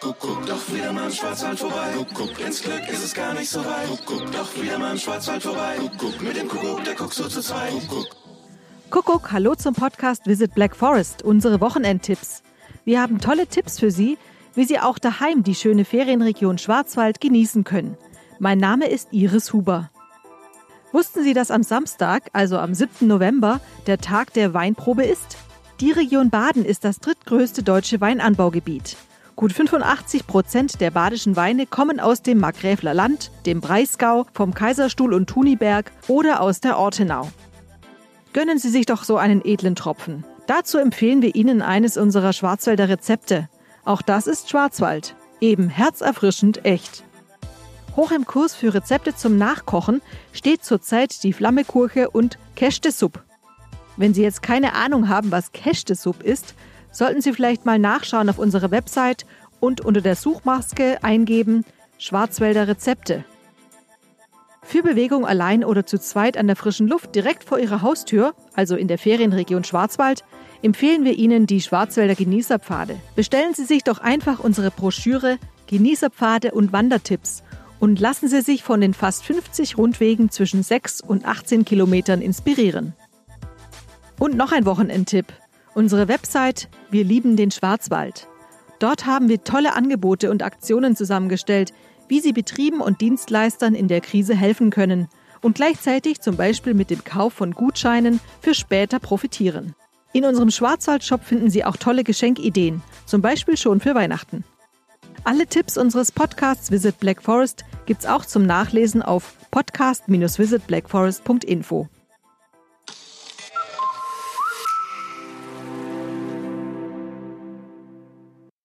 Kuckuck, doch wieder mal im Schwarzwald vorbei. Kuckuck, ins Glück ist es gar nicht so weit. Kuckuck, doch wieder mal im Schwarzwald vorbei. Kuckuck, mit dem Kuckuck, der guckt so zu zweit. Kuckuck. Kuckuck, hallo zum Podcast Visit Black Forest, unsere Wochenendtipps. Wir haben tolle Tipps für Sie, wie Sie auch daheim die schöne Ferienregion Schwarzwald genießen können. Mein Name ist Iris Huber. Wussten Sie, dass am Samstag, also am 7. November, der Tag der Weinprobe ist? Die Region Baden ist das drittgrößte deutsche Weinanbaugebiet. Gut 85 Prozent der badischen Weine kommen aus dem Markgräfler Land, dem Breisgau, vom Kaiserstuhl und Thuniberg oder aus der Ortenau. Gönnen Sie sich doch so einen edlen Tropfen. Dazu empfehlen wir Ihnen eines unserer Schwarzwälder Rezepte. Auch das ist Schwarzwald. Eben herzerfrischend echt. Hoch im Kurs für Rezepte zum Nachkochen steht zurzeit die Flammekurche und Käste-Supp. Wenn Sie jetzt keine Ahnung haben, was Käste-Supp ist, sollten Sie vielleicht mal nachschauen auf unserer Website und unter der Suchmaske eingeben Schwarzwälder Rezepte. Für Bewegung allein oder zu zweit an der frischen Luft direkt vor Ihrer Haustür, also in der Ferienregion Schwarzwald, empfehlen wir Ihnen die Schwarzwälder Genießerpfade. Bestellen Sie sich doch einfach unsere Broschüre Genießerpfade und Wandertipps und lassen Sie sich von den fast 50 Rundwegen zwischen 6 und 18 Kilometern inspirieren. Und noch ein Wochenendtipp. Unsere Website Wir lieben den Schwarzwald. Dort haben wir tolle Angebote und Aktionen zusammengestellt, wie Sie Betrieben und Dienstleistern in der Krise helfen können und gleichzeitig zum Beispiel mit dem Kauf von Gutscheinen für später profitieren. In unserem Schwarzwald-Shop finden Sie auch tolle Geschenkideen, zum Beispiel schon für Weihnachten. Alle Tipps unseres Podcasts Visit Black Forest gibt's auch zum Nachlesen auf podcast-visitblackforest.info.